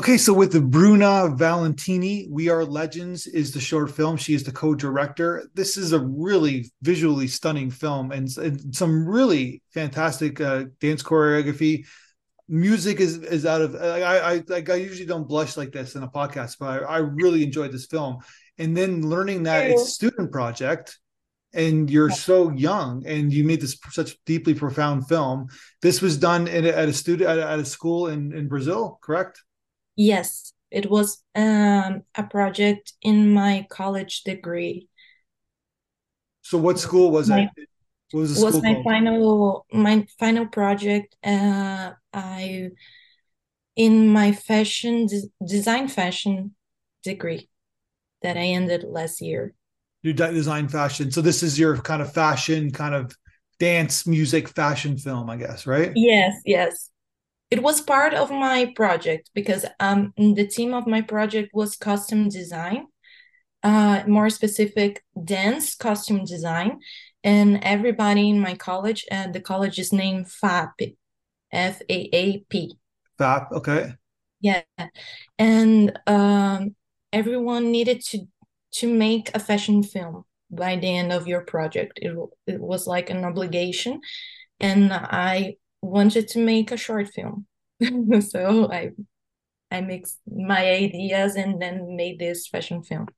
Okay, so with Bruna Valentini, We Are Legends is the short film. She is the co-director. This is a really visually stunning film and, and some really fantastic uh, dance choreography. Music is is out of I, I like I usually don't blush like this in a podcast, but I, I really enjoyed this film. And then learning that it's student project and you're so young and you made this such deeply profound film. This was done in, at a studio at, at a school in, in Brazil, correct? Yes, it was um, a project in my college degree. So what school was my, it? What was, was my called? final my final project. Uh, I in my fashion design fashion degree that I ended last year. You design fashion. So this is your kind of fashion, kind of dance, music, fashion film, I guess, right? Yes, yes it was part of my project because um the team of my project was costume design uh more specific dance costume design. And everybody in my college and the college is named FAAP F A A P. FAAP okay. Yeah. And um everyone needed to to make a fashion film by the end of your project. It, it was like an obligation. And i wanted to make a short film. so I I mixed my ideas and then made this fashion film.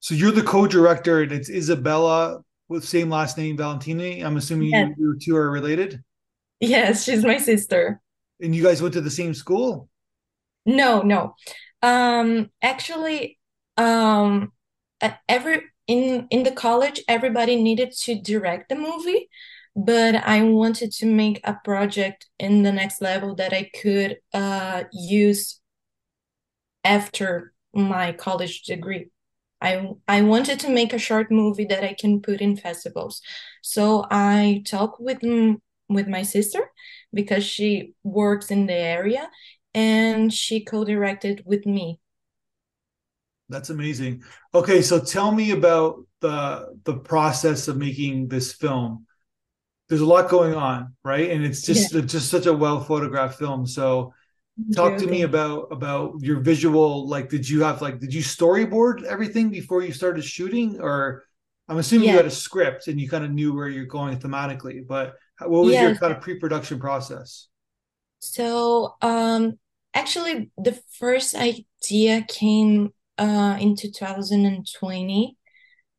So you're the co-director, and it's Isabella with same last name, Valentini. I'm assuming yes. you, you two are related. Yes, she's my sister. And you guys went to the same school? No, no. Um, actually, um, every in in the college, everybody needed to direct the movie, but I wanted to make a project in the next level that I could uh, use after my college degree. I I wanted to make a short movie that I can put in festivals. So I talked with with my sister because she works in the area and she co-directed with me. That's amazing. Okay, so tell me about the the process of making this film there's a lot going on, right? And it's just yeah. it's just such a well photographed film. So talk to me about about your visual like did you have like did you storyboard everything before you started shooting or i'm assuming yeah. you had a script and you kind of knew where you're going thematically but what was your kind of pre-production process so um actually the first idea came uh in 2020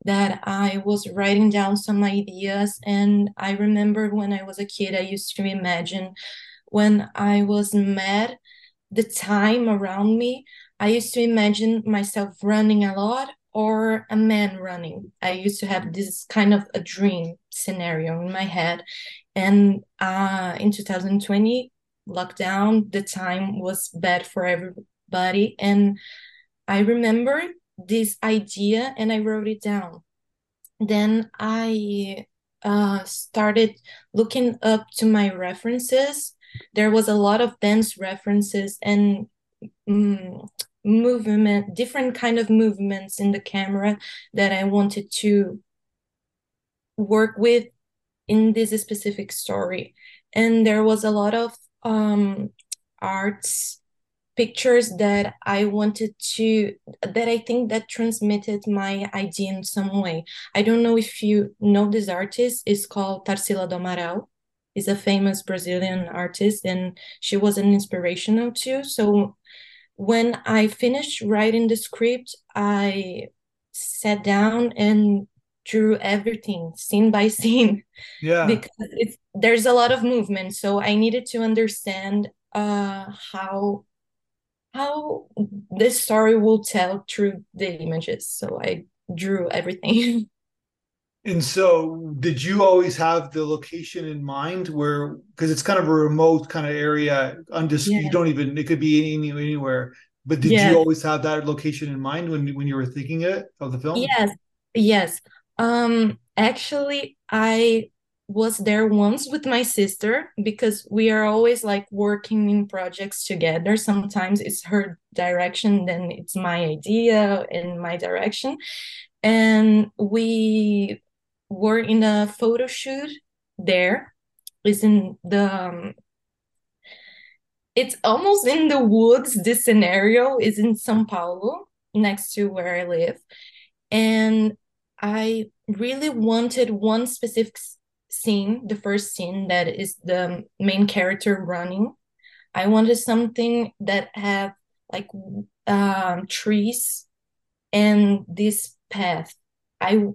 that I was writing down some ideas. And I remember when I was a kid, I used to imagine when I was mad, the time around me, I used to imagine myself running a lot or a man running. I used to have this kind of a dream scenario in my head. And uh, in 2020, lockdown, the time was bad for everybody. And I remember this idea and I wrote it down. Then I uh, started looking up to my references. There was a lot of dance references and um, movement, different kind of movements in the camera that I wanted to work with in this specific story. And there was a lot of um, arts pictures that I wanted to that I think that transmitted my idea in some way. I don't know if you know this artist. It's called Tarsila do Amaral. Is a famous Brazilian artist and she was an inspirational too. So when I finished writing the script, I sat down and drew everything scene by scene. Yeah. Because it's there's a lot of movement. So I needed to understand uh how how this story will tell through the images. So I drew everything. And so, did you always have the location in mind where, because it's kind of a remote kind of area, undis- yeah. you don't even, it could be any, anywhere, but did you always have that location in mind when, when you were thinking it of the film? Yes. Yes. Um, actually, I was there once with my sister because we are always like working in projects together. Sometimes it's her direction, then it's my idea and my direction. And we were in a photo shoot there. Is in the um, it's almost in the woods. This scenario is in São Paulo, next to where I live. And I really wanted one specific scene, the first scene that is the main character running. I wanted something that have like um, trees and this path. I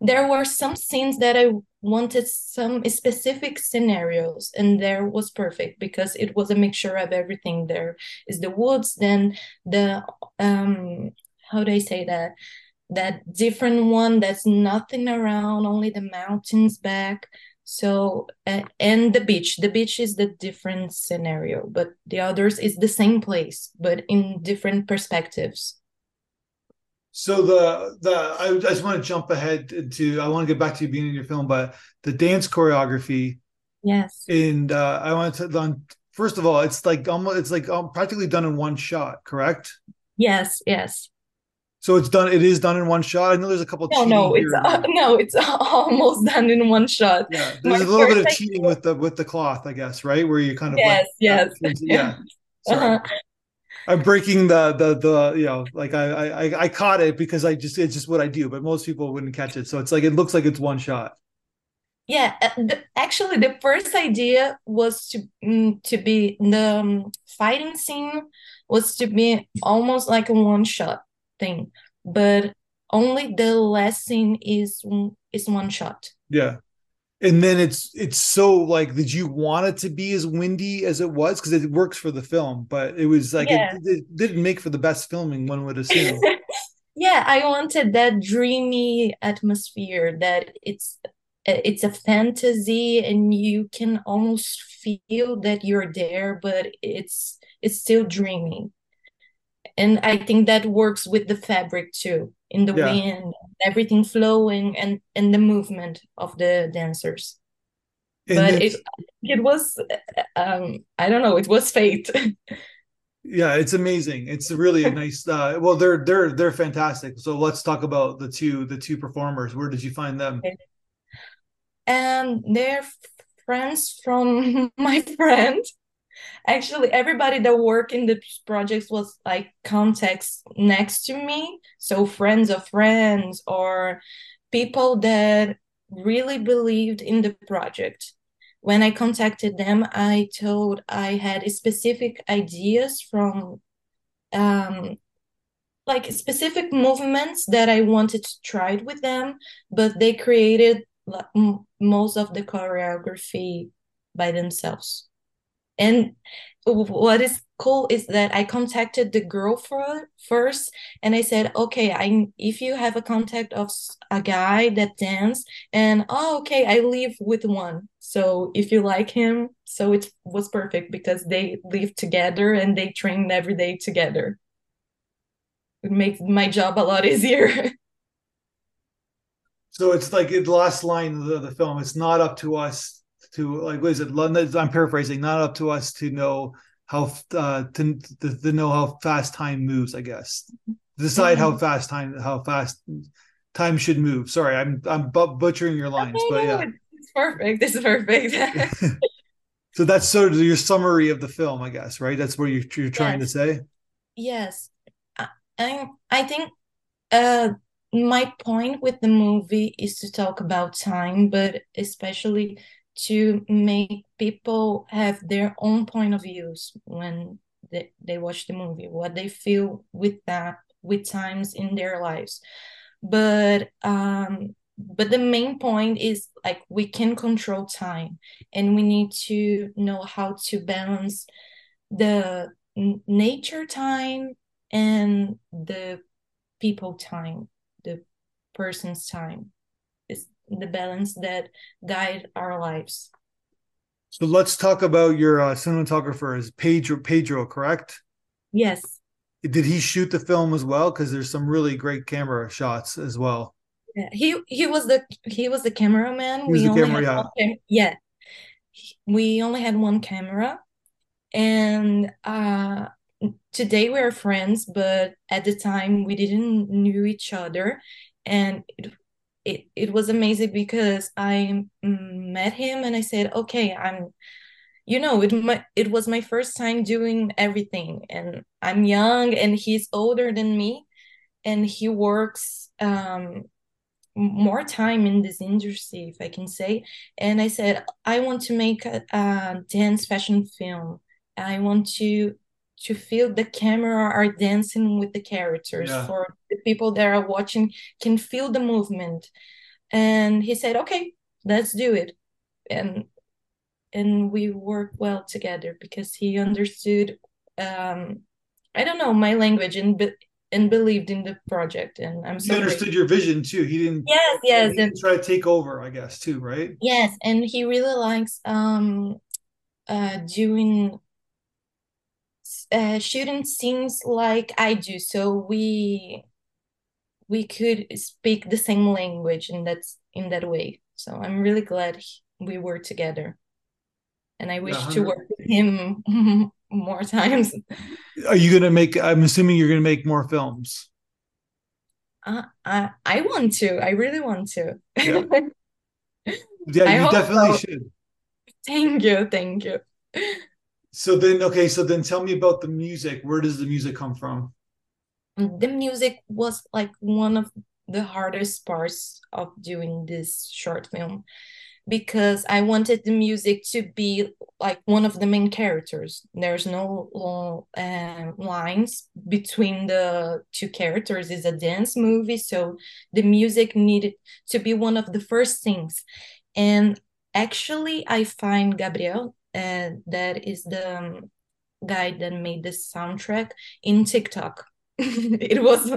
there were some scenes that I wanted some specific scenarios and there was perfect because it was a mixture of everything there is the woods then the um how do i say that that different one that's nothing around only the mountains back so uh, and the beach the beach is the different scenario but the others is the same place but in different perspectives so the the I just want to jump ahead to I want to get back to you being in your film, but the dance choreography. Yes. And uh, I want to on first of all, it's like almost it's like um, practically done in one shot, correct? Yes. Yes. So it's done. It is done in one shot. I know there's a couple. No, no, it's uh, no, it's almost done in one shot. Yeah, there's My a little bit of cheating with the with the cloth, I guess, right? Where you kind of yes, like, yes, yeah. Sorry. Uh-huh. I'm breaking the the the you know like I I I caught it because I just it's just what I do, but most people wouldn't catch it. So it's like it looks like it's one shot. Yeah, uh, the, actually, the first idea was to um, to be the um, fighting scene was to be almost like a one shot thing, but only the last scene is is one shot. Yeah and then it's it's so like did you want it to be as windy as it was because it works for the film but it was like yeah. it, it, didn't make for the best filming one would assume yeah i wanted that dreamy atmosphere that it's it's a fantasy and you can almost feel that you're there but it's it's still dreamy and i think that works with the fabric too in the yeah. wind everything flowing and and the movement of the dancers. And but it it was um i don't know it was fate. Yeah it's amazing. It's really a nice uh well they're they're they're fantastic. So let's talk about the two the two performers. Where did you find them? And they're friends from my friend actually everybody that worked in the projects was like contacts next to me. So friends of friends or people that really believed in the project. When i contacted them i told i had specific ideas from um, like specific movements that i wanted to try with them but they created most of the choreography by themselves and what is cool is that I contacted the girl for, first and I said, okay, I if you have a contact of a guy that dance and oh okay, I live with one. So if you like him, so it was perfect because they live together and they train every day together. It makes my job a lot easier. so it's like the last line of the, the film, it's not up to us to like what is it? I'm paraphrasing. Not up to us to know how uh, to, to, to know how fast time moves. I guess decide mm-hmm. how fast time how fast time should move. Sorry, I'm I'm butchering your lines, but yeah, it's perfect. This is perfect. so that's sort of your summary of the film, I guess, right? That's what you're, you're trying yes. to say. Yes, I I think uh my point with the movie is to talk about time, but especially to make people have their own point of views when they, they watch the movie what they feel with that with times in their lives. But um but the main point is like we can control time and we need to know how to balance the nature time and the people time the person's time the balance that guide our lives. So let's talk about your uh, cinematographer is Pedro Pedro, correct? Yes. Did he shoot the film as well? Because there's some really great camera shots as well. Yeah, he he was the he was the cameraman. He was we the only camera, had yeah. Cam- yeah. We only had one camera, and uh, today we're friends, but at the time we didn't knew each other, and it it, it was amazing because I met him and I said, okay, I'm you know it my, it was my first time doing everything and i'm young and he's older than me and he works um more time in this industry if i can say. And i said i want to make a, a dance fashion film. I want to to feel the camera are dancing with the characters Yeah. for the people that are watching can feel the movement and he said okay let's do it and and we work well together because he understood um i don't know my language and be- and believed in the project and i'm He so grateful understood your vision too. He didn't. yes He yes and didn't try to take over, I guess, too, right? yes and he really likes um uh doing uh shooting scenes like i do so we we could speak the same language and that's in that way so i'm really glad he- we were together and i Yeah, wish to work with him more times Are you gonna make? I'm assuming you're gonna make more films. uh, I I want to. I really want to. Yeah. Yeah, you definitely so. should. Thank you. Thank you. So then, okay, so then tell me about the music. Where does the music come from? The music was like one of the hardest parts of doing this short film because I wanted the music to be like one of the main characters. There's no long um, lines between the two characters. It's a dance movie, so the music needed to be one of the first things. And actually, I find Gabriel, uh, that is the um, guy that made the soundtrack in TikTok. it was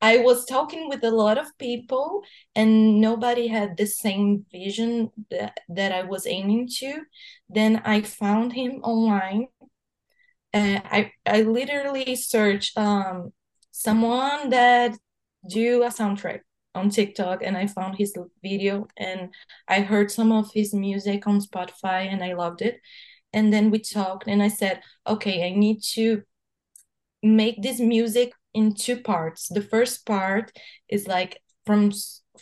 I was talking with a lot of people and nobody had the same vision that, that I was aiming to. Then I found him online. Uh, I I literally searched um someone that do a soundtrack on TikTok and I found his video and I heard some of his music on Spotify and I loved it. And then we talked and I said, okay, I need to make this music in two parts. The first part is like from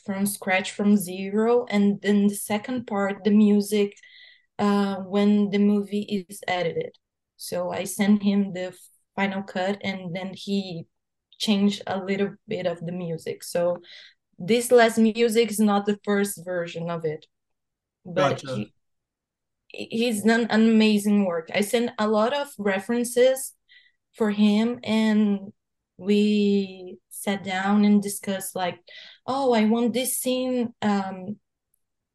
from scratch from zero and then the second part the music uh when the movie is edited. So I sent him the final cut and then he changed a little bit of the music. So this last music is not the first version of it, but Gotcha. he he's done an amazing work. I sent a lot of references for him and we sat down and discussed like oh i want this scene um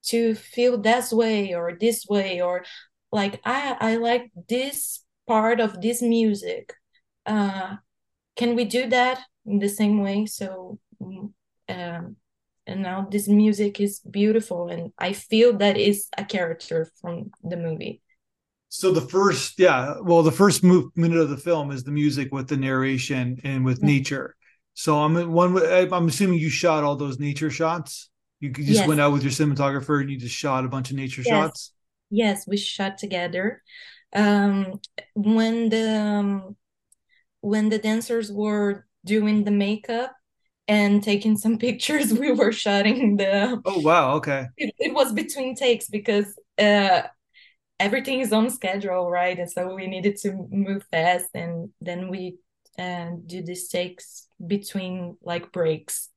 to feel this way or this way or like i i like this part of this music uh can we do that in the same way so mm, um and now this music is beautiful and i feel that is a character from the movie So the first, yeah, well, the first move, minute of the film is the music with the narration and with Yeah. nature. So I'm one. I'm assuming you shot all those nature shots. You just yes went out with your cinematographer and you just shot a bunch of nature yes shots. yes we shot together um when the um, when the dancers were doing the makeup and taking some pictures we were shooting the Oh wow, okay. it, it was between takes because uh everything is on schedule right and so we needed to move fast and then we uh, do these takes between like breaks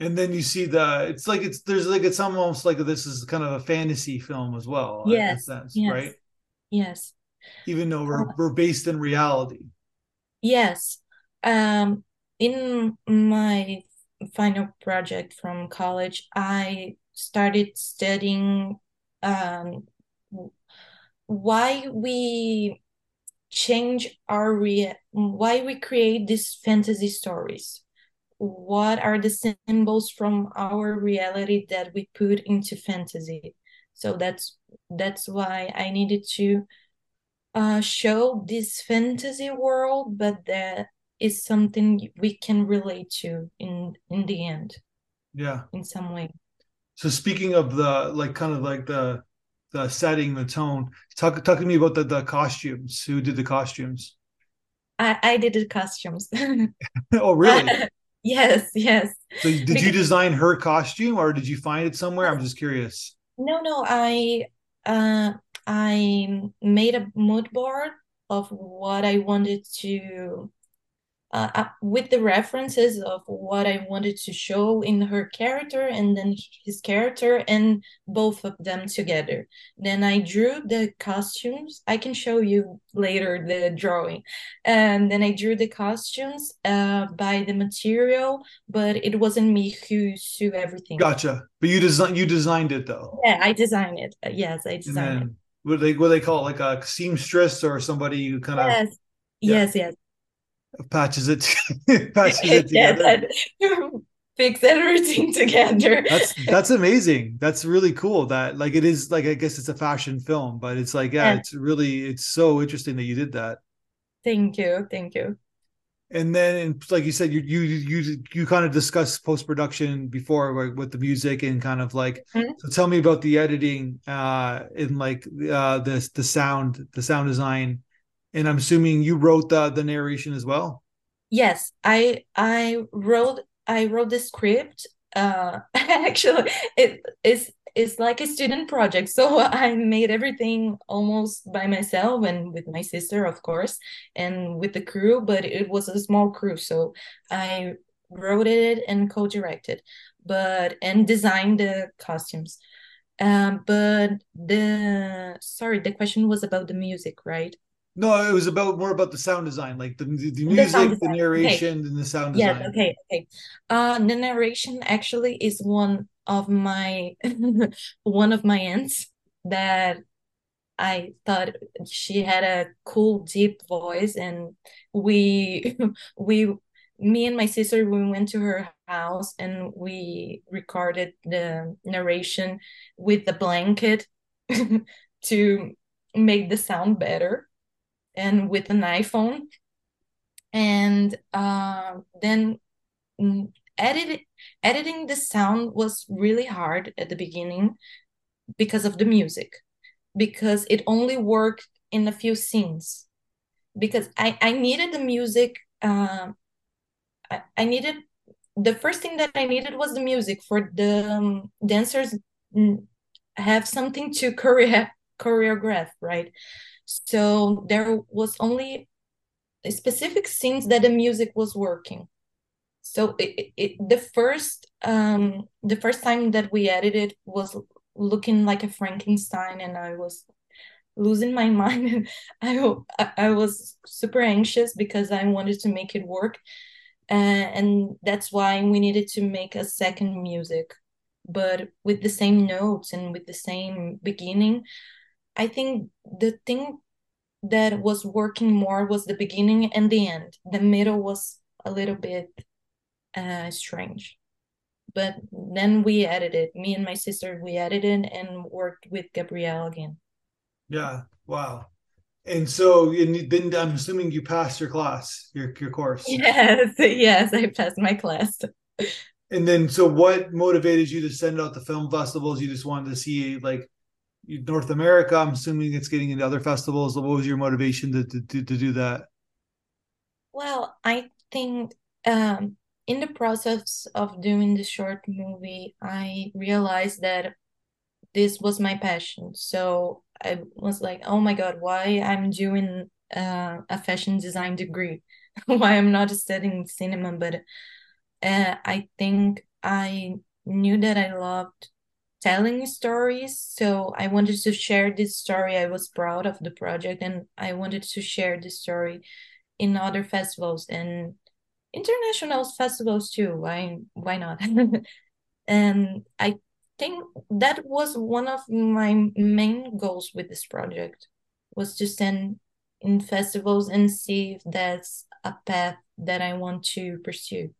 And then you see the. It's like it's there's like it's almost like this is kind of a fantasy film as well yes sense, yes right? yes Even though we're Uh, we're based in reality. yes um in my final project from college i started studying um why we change our rea- why we create these fantasy stories. What are the symbols from our reality that we put into fantasy? So that's that's why i needed to uh, show this fantasy world but that is something we can relate to in in the end Yeah. in some way So speaking of the like kind of like the the setting, the tone, talk talk to me about the the costumes. Who did the costumes? i i did the costumes oh really? yes yes So did you design her costume or did you find it somewhere? I'm just curious. no no i uh I made a mood board of what I wanted to uh, uh, with the references of what I wanted to show in her character and then his character and both of them together. Then I drew the costumes. I can show you later the drawing. And then I drew the costumes uh, by the material, but it wasn't me who drew everything. Gotcha. But you design you designed it though. Yeah, I designed it. Uh, yes, I designed it. What they what they call it, like a seamstress or somebody who kind yes. of yes, yes patches it patches it together. yeah, fix everything together. That's that's amazing. That's really cool. That like it is like I guess it's a fashion film, but it's like yeah, yeah. it's really it's so interesting that you did that. Thank you, thank you. And then, like you said, you you you you kind of discussed post production before with the music and kind of like. Mm-hmm. So tell me about the editing, uh, in like uh the the sound, the sound design, and I'm assuming you wrote the the narration as well. Yes, I I wrote I wrote the script. Uh, actually, it is it's like a student project, so I made everything almost by myself and with my sister, of course, and with the crew. But it was a small crew, so I wrote it and co-directed, but and designed the costumes. Um, but the sorry, the question was about the music, right? No, it was about more about the sound design, like the the music, the, the narration, okay. and the sound design. Yeah, okay, okay. Uh, the narration actually is one of my one of my aunts that I thought she had a cool, deep voice, and we we me and my sister we went to her house and we recorded the narration with the blanket to make the sound better and with an iPhone. And uh, then mm, edit, editing the sound was really hard at the beginning because of the music, because it only worked in a few scenes. Because I, I needed the music, uh, I, I needed the first thing that I needed was the music for the um, dancers mm, have something to choreo- choreograph, right? So there was only specific scenes that the music was working. So it, it, the first um, the first time that we edited was looking like a Frankenstein, and I was losing my mind. I I was super anxious because I wanted to make it work, uh, and that's why we needed to make a second music, but with the same notes and with the same beginning. I think the thing that was working more was the beginning and the end. The middle was a little bit uh, strange. But then we edited, me and my sister, we edited and worked with Gabriel again. Yeah. Wow. And so and then I'm assuming you passed your class, your your course. Yes, yes, I passed my class. And then so what motivated you to send out the film festivals? You just wanted to see like North America. I'm assuming it's getting into other festivals. What was your motivation to to, to do that? Well, I think um, in the process of doing the short movie, I realized that this was my passion. So I was like, oh my god, why I'm doing uh, a fashion design degree? why I'm not studying cinema? But uh, I think I knew that I loved telling stories. So I wanted to share this story. I was proud of the project and I wanted to share this story in other festivals and international festivals too. Why why not? and I think that was one of my main goals with this project was to send in festivals and see if that's a path that I want to pursue.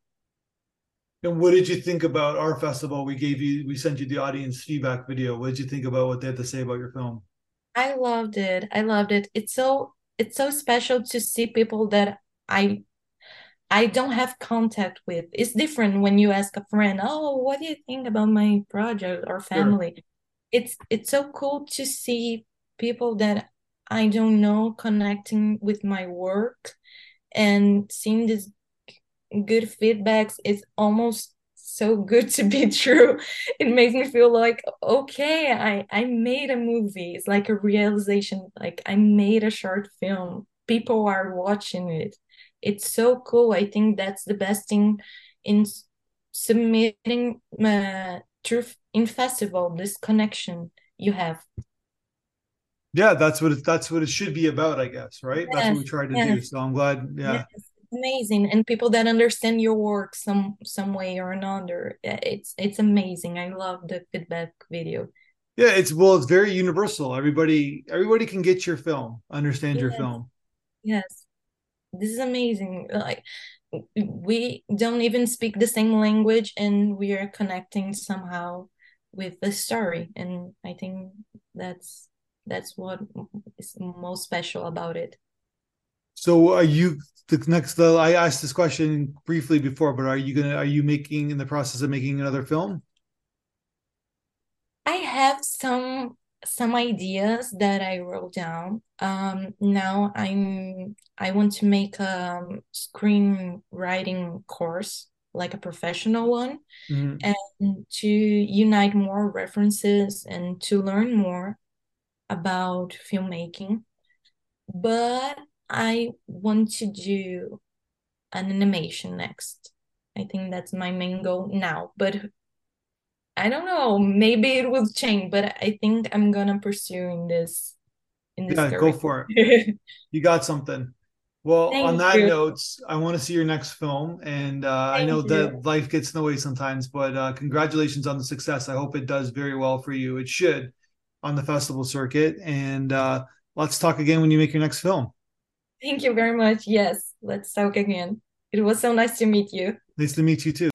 And what did you think about our festival? We gave you, we sent you the audience feedback video. What did you think about what they had to say about your film? I loved it. I loved it. It's so it's so special to see people that I I don't have contact with. It's different when you ask a friend, "Oh, what do you think about my project or family?" Sure. It's it's so cool to see people that I don't know connecting with my work and seeing this good feedbacks is almost so good to be true. It makes me feel like, okay, I, I made a movie. It's like a realization, like I made a short film. People are watching it. It's so cool. I think that's the best thing in submitting uh, truth in festival, this connection you have. Yeah, that's what it, that's what it should be about, I guess, right? Yes, that's what we tried to yes. do. So I'm glad. Yeah. Yes amazing and people that understand your work some some way or another it's it's amazing. I love the feedback video. Yeah it's well it's very universal. Everybody everybody can get your film understand yes. your film. Yes. This is amazing. Like we don't even speak the same language and we are connecting somehow with the story and i think that's that's what is most special about it so are you the next? Uh, I asked this question briefly before, but are you gonna? Are you making in the process of making another film? I have some some ideas that I wrote down. Um, now I'm I want to make a screenwriting course, like a professional one, mm-hmm. and to unite more references and to learn more about filmmaking. But I want to do an animation next. I think that's my main goal now. But I don't know. Maybe it will change. But I think I'm gonna pursue in this. In this yeah, go for it. you got something. Well, Thank on that you. note, I want to see your next film, and uh, I know you. that life gets in the way sometimes. But uh, congratulations on the success. I hope it does very well for you. It should on the festival circuit, and uh, let's talk again when you make your next film. Thank you very much. Yes, let's talk again. It was so nice to meet you. Nice to meet you too.